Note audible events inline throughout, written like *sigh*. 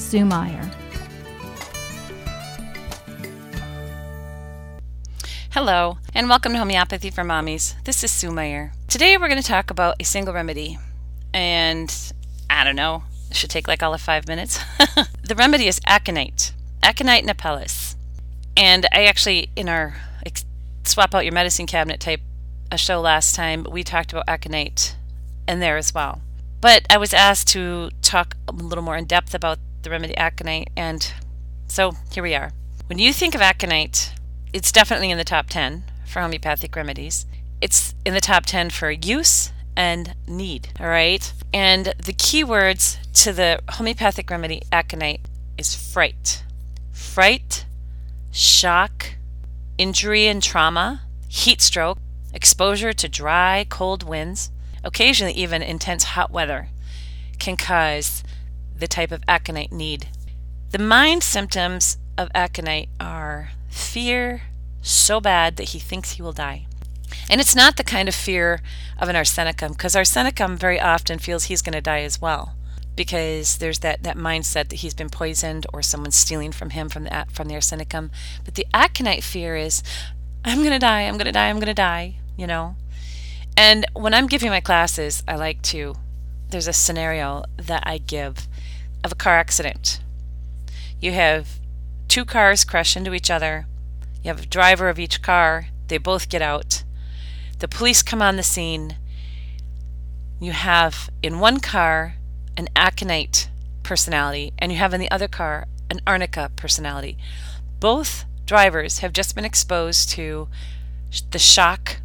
Sue Meyer. Hello, and welcome to Homeopathy for Mommies. This is Sue Meyer. Today we're going to talk about a single remedy. And I don't know, it should take like all of five minutes. *laughs* the remedy is aconite, aconite napellus. And I actually, in our swap out your medicine cabinet type a show last time, we talked about aconite in there as well. But I was asked to talk a little more in depth about the remedy aconite, and so here we are. When you think of aconite, it's definitely in the top 10 for homeopathic remedies. It's in the top 10 for use and need, all right? And the key words to the homeopathic remedy aconite is fright. Fright, shock, injury and trauma, heat stroke, exposure to dry, cold winds, occasionally even intense hot weather can cause the type of aconite need. The mind symptoms of aconite are fear so bad that he thinks he will die. And it's not the kind of fear of an arsenicum, because arsenicum very often feels he's going to die as well because there's that, that mindset that he's been poisoned or someone's stealing from him from the from the arsenicum. But the aconite fear is, I'm gonna die, I'm gonna die, I'm gonna die, you know. And when I'm giving my classes, I like to. There's a scenario that I give of a car accident. You have two cars crash into each other. You have a driver of each car. They both get out. The police come on the scene. You have in one car an aconite personality and you have in the other car an arnica personality. Both drivers have just been exposed to the shock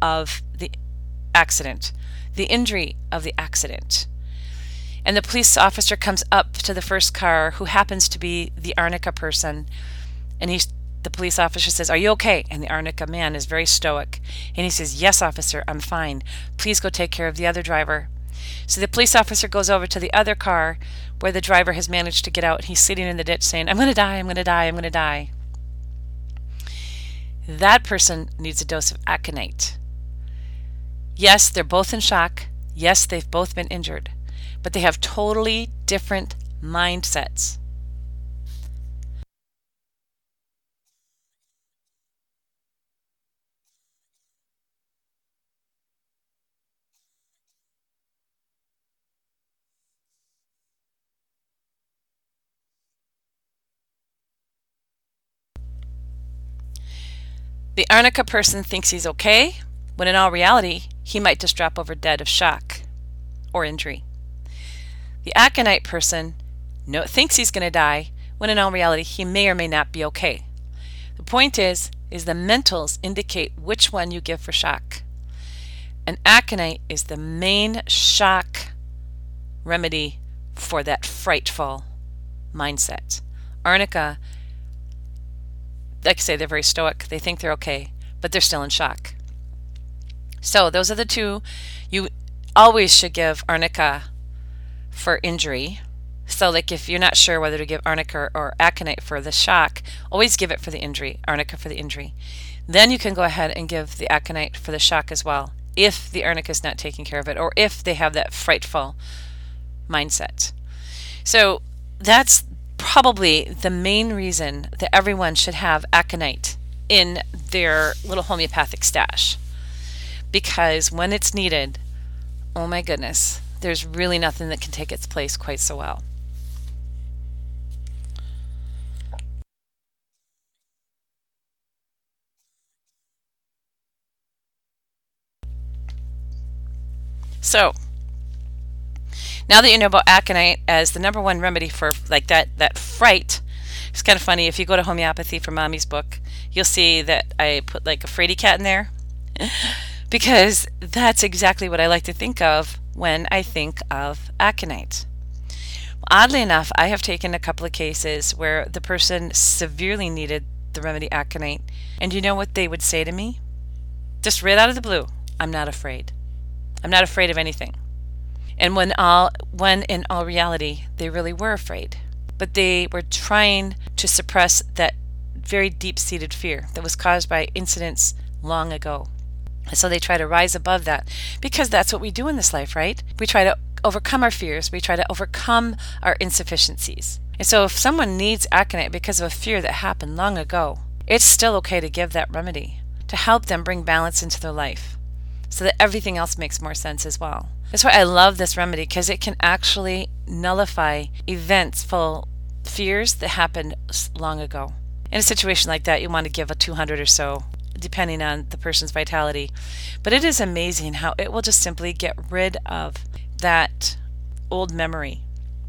of the accident, the injury of the accident. And the police officer comes up to the first car, who happens to be the arnica person, and he's the police officer says, Are you okay? And the arnica man is very stoic. And he says, Yes, officer, I'm fine. Please go take care of the other driver. So the police officer goes over to the other car where the driver has managed to get out. He's sitting in the ditch saying, I'm going to die, I'm going to die, I'm going to die. That person needs a dose of aconite. Yes, they're both in shock. Yes, they've both been injured. But they have totally different mindsets. The arnica person thinks he's okay, when in all reality, he might just drop over dead of shock or injury. The aconite person no, thinks he's going to die, when in all reality, he may or may not be okay. The point is, is the mentals indicate which one you give for shock. And aconite is the main shock remedy for that frightful mindset. Arnica like I say, they're very stoic. They think they're okay, but they're still in shock. So those are the two. You always should give arnica for injury. So like if you're not sure whether to give arnica or aconite for the shock, always give it for the injury, arnica for the injury. Then you can go ahead and give the aconite for the shock as well, if the arnica is not taking care of it, or if they have that frightful mindset. So that's probably the main reason that everyone should have aconite in their little homeopathic stash. Because when it's needed, oh my goodness, there's really nothing that can take its place quite so well. So, now that you know about aconite as the number one remedy for like that that fright, it's kind of funny. If you go to homeopathy for mommy's book, you'll see that I put like a fraidy cat in there *laughs* because that's exactly what I like to think of when I think of aconite. Oddly enough, I have taken a couple of cases where the person severely needed the remedy aconite, and you know what they would say to me? Just right out of the blue, I'm not afraid. I'm not afraid of anything. And when all when in all reality they really were afraid. But they were trying to suppress that very deep-seated fear that was caused by incidents long ago. And so they try to rise above that because that's what we do in this life, right? We try to overcome our fears, we try to overcome our insufficiencies. And so if someone needs aconite because of a fear that happened long ago, it's still okay to give that remedy to help them bring balance into their life so that everything else makes more sense as well. That's why I love this remedy because it can actually nullify events full fears that happened long ago. In a situation like that, you want to give a 200 or so depending on the person's vitality. But it is amazing how it will just simply get rid of that old memory.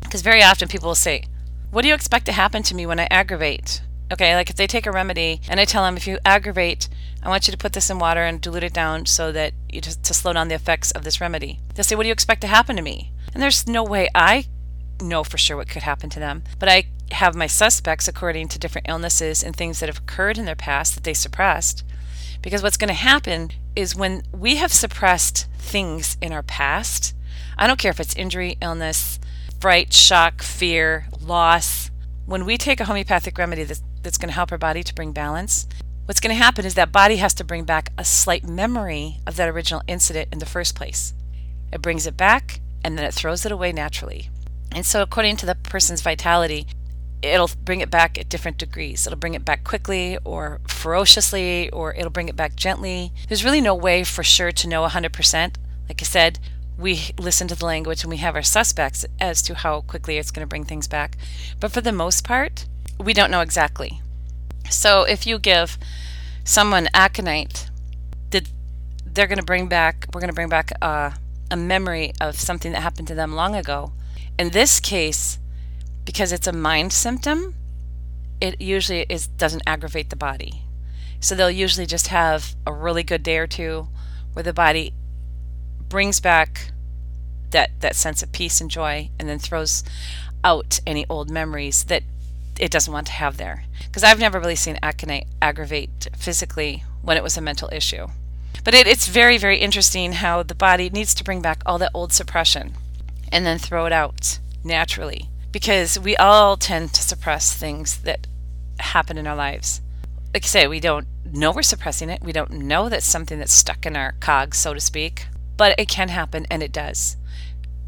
Because very often people will say, What do you expect to happen to me when I aggravate? Okay, like if they take a remedy and I tell them, if you aggravate, I want you to put this in water and dilute it down so that you just to slow down the effects of this remedy. They'll say, What do you expect to happen to me? And there's no way I know for sure what could happen to them. But I have my suspects according to different illnesses and things that have occurred in their past that they suppressed. Because what's going to happen is when we have suppressed things in our past, I don't care if it's injury, illness, fright, shock, fear, loss, when we take a homeopathic remedy that's, that's going to help our body to bring balance, what's going to happen is that body has to bring back a slight memory of that original incident in the first place. It brings it back and then it throws it away naturally. And so, according to the person's vitality, it'll bring it back at different degrees. It'll bring it back quickly or ferociously, or it'll bring it back gently. There's really no way for sure to know 100%. Like I said, we listen to the language and we have our suspects as to how quickly it's going to bring things back. But for the most part, we don't know exactly. So if you give someone aconite, they're going to bring back, we're going to bring back a, a memory of something that happened to them long ago. In this case, because it's a mind symptom, it usually is doesn't aggravate the body. So they'll usually just have a really good day or two where the body brings back that that sense of peace and joy and then throws out any old memories that it doesn't want to have there. Because I've never really seen aconite aggravate physically when it was a mental issue. But it, it's very, very interesting how the body needs to bring back all that old suppression and then throw it out naturally because we all tend to suppress things that happen in our lives. Like I say, we don't know we're suppressing it. We don't know that's something that's stuck in our cogs, so to speak. But it can happen, and it does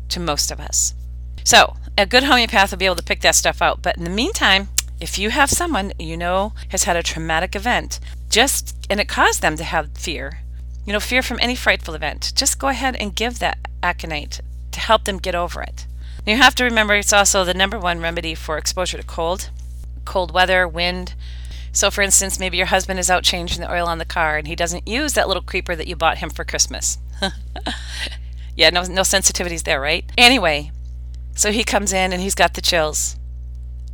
to most of us. So, a good homeopath will be able to pick that stuff out. But in the meantime, if you have someone you know has had a traumatic event, just and it caused them to have fear, you know, fear from any frightful event, just go ahead and give that aconite to help them get over it. You have to remember it's also the number one remedy for exposure to cold, cold weather, wind. So, for instance, maybe your husband is out changing the oil on the car and he doesn't use that little creeper that you bought him for Christmas. *laughs* yeah, no, no sensitivities there, right? Anyway, so he comes in and he's got the chills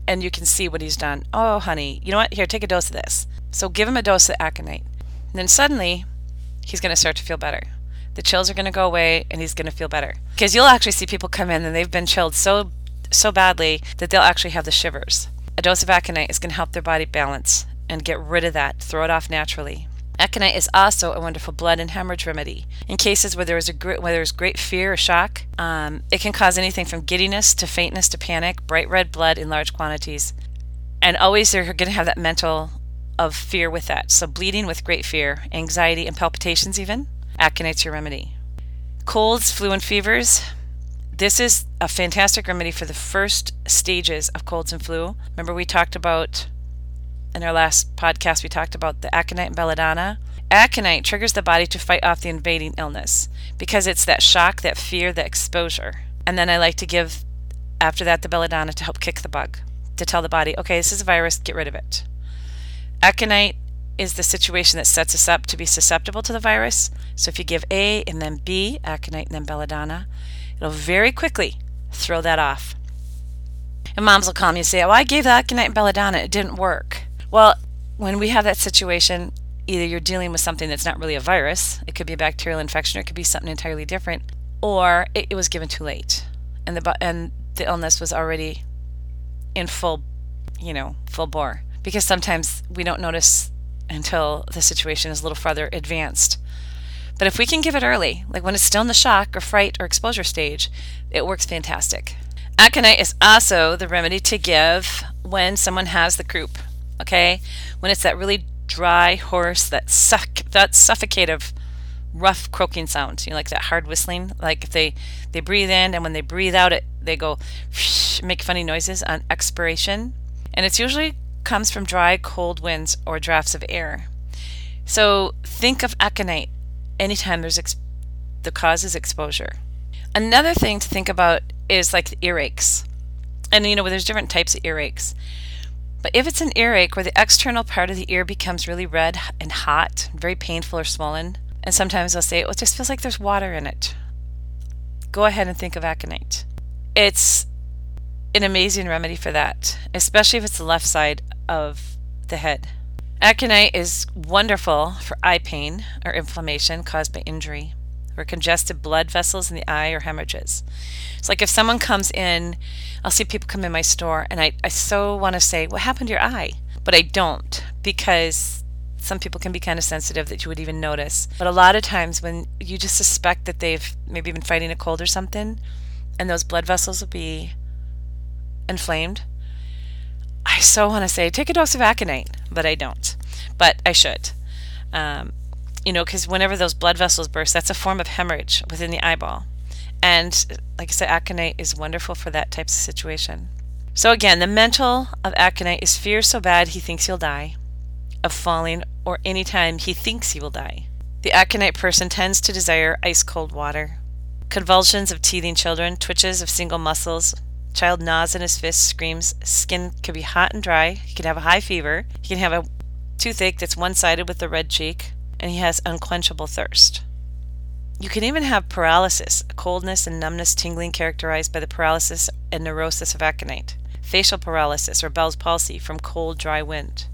and you can see what he's done. Oh, honey, you know what? Here, take a dose of this. So give him a dose of aconite. And then suddenly, he's going to start to feel better the chills are going to go away and he's going to feel better. Because you'll actually see people come in and they've been chilled so so badly that they'll actually have the shivers. A dose of aconite is going to help their body balance and get rid of that, throw it off naturally. Aconite is also a wonderful blood and hemorrhage remedy. In cases where there is a great, where there is great fear or shock, um, it can cause anything from giddiness to faintness to panic, bright red blood in large quantities. And always they're going to have that mental of fear with that. So bleeding with great fear, anxiety, and palpitations even. Aconite's your remedy. Colds, flu, and fevers. This is a fantastic remedy for the first stages of colds and flu. Remember, we talked about in our last podcast, we talked about the aconite and belladonna. Aconite triggers the body to fight off the invading illness because it's that shock, that fear, that exposure. And then I like to give, after that, the belladonna to help kick the bug, to tell the body, okay, this is a virus, get rid of it. Aconite is the situation that sets us up to be susceptible to the virus. So if you give A and then B, aconite and then belladonna, it'll very quickly throw that off. And moms will call me and say, Oh, I gave the aconite and belladonna, it didn't work. Well, when we have that situation, either you're dealing with something that's not really a virus, it could be a bacterial infection, or it could be something entirely different, or it, it was given too late. And the, and the illness was already in full, you know, full bore. Because sometimes we don't notice until the situation is a little further advanced. But if we can give it early, like when it's still in the shock or fright or exposure stage, it works fantastic. Aconite is also the remedy to give when someone has the croup. Okay, when it's that really dry, hoarse, that suck, that suffocative, rough croaking sound. You know, like that hard whistling. Like if they they breathe in and when they breathe out, it they go make funny noises on expiration, and it's usually comes from dry, cold winds or drafts of air. So think of aconite anytime there's ex- the cause is exposure. Another thing to think about is like the earaches. And you know, there's different types of earaches. But if it's an earache where the external part of the ear becomes really red and hot, very painful or swollen, and sometimes they'll say, oh, it just feels like there's water in it, go ahead and think of aconite. It's an amazing remedy for that, especially if it's the left side of the head. Aconite is wonderful for eye pain or inflammation caused by injury or congested blood vessels in the eye or hemorrhages. It's like if someone comes in, I'll see people come in my store and I, I so want to say, What happened to your eye? But I don't because some people can be kind of sensitive that you would even notice. But a lot of times when you just suspect that they've maybe been fighting a cold or something, and those blood vessels will be inflamed, I so want to say, take a dose of aconite, but I don't. But I should. Um, you know, because whenever those blood vessels burst, that's a form of hemorrhage within the eyeball. And like I said, aconite is wonderful for that type of situation. So again, the mental of aconite is fear so bad he thinks he'll die, of falling, or any time he thinks he will die. The aconite person tends to desire ice cold water. Convulsions of teething children, twitches of single muscles, child gnaws in his fists, screams, skin could be hot and dry, he can have a high fever, he can have a toothache that's one sided with a red cheek, and he has unquenchable thirst. You can even have paralysis, coldness and numbness tingling characterized by the paralysis and neurosis of aconite, facial paralysis or Bell's palsy from cold, dry wind.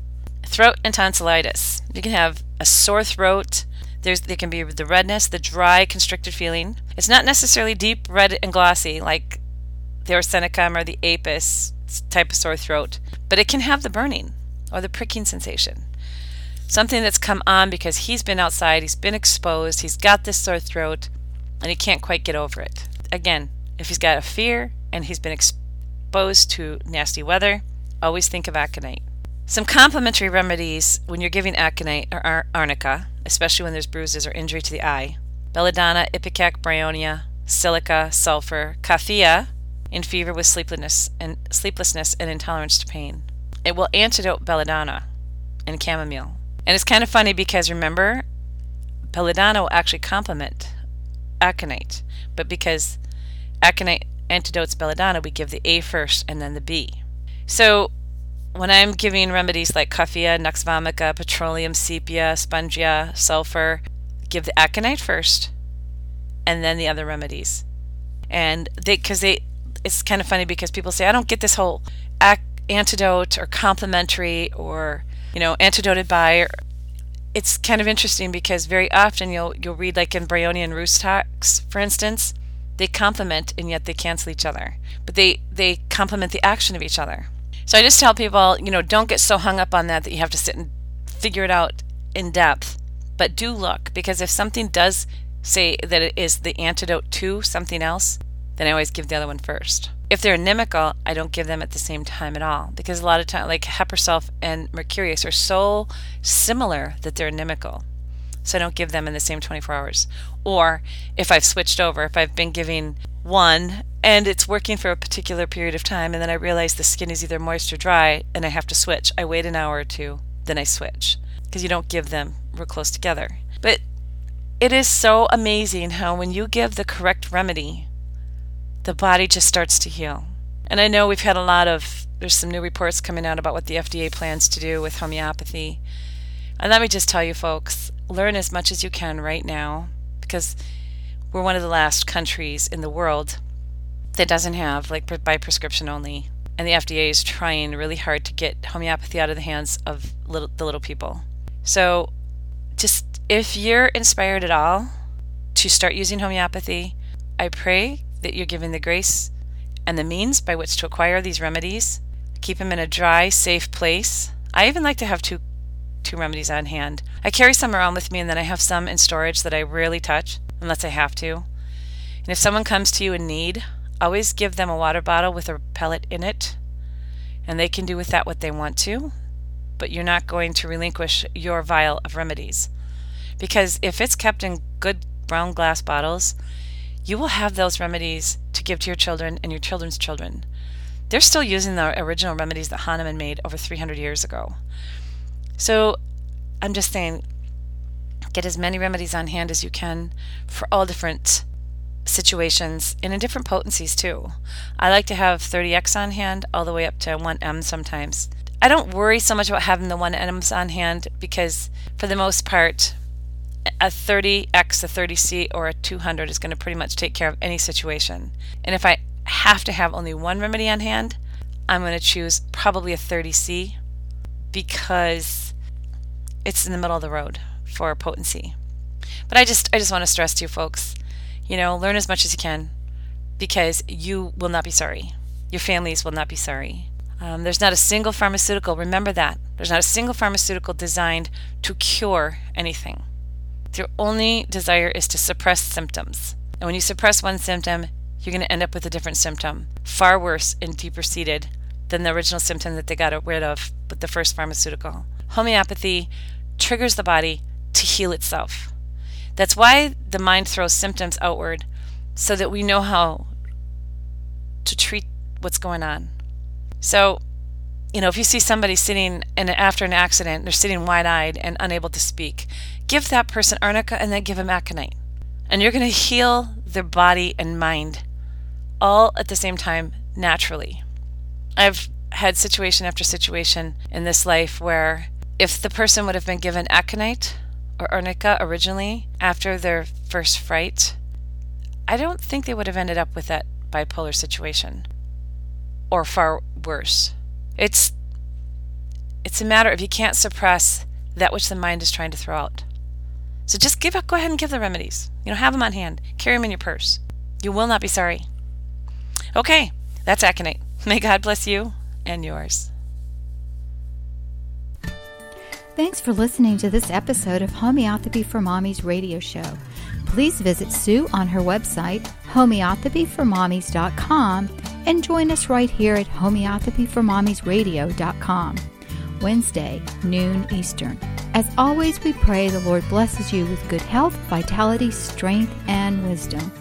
Throat and tonsillitis. You can have a sore throat. There's, there can be the redness, the dry, constricted feeling. It's not necessarily deep red and glossy like the arsenicum or the apis type of sore throat, but it can have the burning or the pricking sensation something that's come on because he's been outside, he's been exposed, he's got this sore throat, and he can't quite get over it. Again, if he's got a fear and he's been exposed to nasty weather, always think of aconite. Some complementary remedies when you're giving aconite are arnica, especially when there's bruises or injury to the eye. Belladonna, ipecac, bryonia, silica, sulfur, coffea in fever with sleeplessness and sleeplessness and intolerance to pain. It will antidote belladonna and chamomile. And it's kind of funny because remember, belladonna will actually complement aconite, but because aconite antidotes belladonna, we give the A first and then the B. So when I'm giving remedies like coffea, nux vomica, petroleum sepia, spongia, sulfur, give the aconite first and then the other remedies. And they, because they, it's kind of funny because people say, I don't get this whole antidote or complementary or you know, antidoted by. It's kind of interesting because very often you'll you'll read like in Bryonia rhus tox, for instance, they complement and yet they cancel each other, but they they complement the action of each other. So I just tell people, you know, don't get so hung up on that that you have to sit and figure it out in depth, but do look because if something does say that it is the antidote to something else, then I always give the other one first. If they're inimical, I don't give them at the same time at all because a lot of time, like Hepar sulph and Mercurius are so similar that they're inimical. So I don't give them in the same 24 hours. Or if I've switched over, if I've been giving one and it's working for a particular period of time and then I realize the skin is either moist or dry and I have to switch, I wait an hour or two, then I switch because you don't give them real close together. But it is so amazing how when you give the correct remedy, the body just starts to heal. And I know we've had a lot of, there's some new reports coming out about what the FDA plans to do with homeopathy. And let me just tell you, folks, learn as much as you can right now because we're one of the last countries in the world that doesn't have, like, by prescription only. And the FDA is trying really hard to get homeopathy out of the hands of little, the little people. So, just if you're inspired at all to start using homeopathy, I pray that you're given the grace and the means by which to acquire these remedies. Keep them in a dry, safe place. I even like to have two two remedies on hand. I carry some around with me and then I have some in storage that I rarely touch unless I have to. And if someone comes to you in need, always give them a water bottle with a pellet in it. And they can do with that what they want to, but you're not going to relinquish your vial of remedies. Because if it's kept in good brown glass bottles, you will have those remedies to give to your children and your children's children. They're still using the original remedies that Hahnemann made over 300 years ago. So I'm just saying, get as many remedies on hand as you can for all different situations and in different potencies too. I like to have 30x on hand all the way up to 1m sometimes. I don't worry so much about having the 1m's on hand because for the most part, a 30x, a 30c, or a 200 is going to pretty much take care of any situation. And if I have to have only one remedy on hand, I'm going to choose probably a 30c because it's in the middle of the road for potency. But I just I just want to stress to you folks, you know, learn as much as you can because you will not be sorry. Your families will not be sorry. Um, there's not a single pharmaceutical, remember that. There's not a single pharmaceutical designed to cure anything. Their only desire is to suppress symptoms. And when you suppress one symptom, you're going to end up with a different symptom, far worse and deeper seated than the original symptom that they got rid of with the first pharmaceutical. Homeopathy triggers the body to heal itself. That's why the mind throws symptoms outward so that we know how to treat what's going on. So, you know, if you see somebody sitting in, after an accident, they're sitting wide eyed and unable to speak, give that person arnica and then give them aconite. And you're going to heal their body and mind all at the same time naturally. I've had situation after situation in this life where if the person would have been given aconite or arnica originally after their first fright, I don't think they would have ended up with that bipolar situation or far worse. It's it's a matter of you can't suppress that which the mind is trying to throw out. So just give up go ahead and give the remedies. You know, have them on hand. Carry them in your purse. You will not be sorry. Okay, that's Aconite. *laughs* May God bless you and yours. Thanks for listening to this episode of Homeopathy for Mommies radio show. Please visit Sue on her website, homeopathyformommies.com, and join us right here at homeopathyformommiesradio.com. Wednesday, noon Eastern. As always, we pray the Lord blesses you with good health, vitality, strength, and wisdom.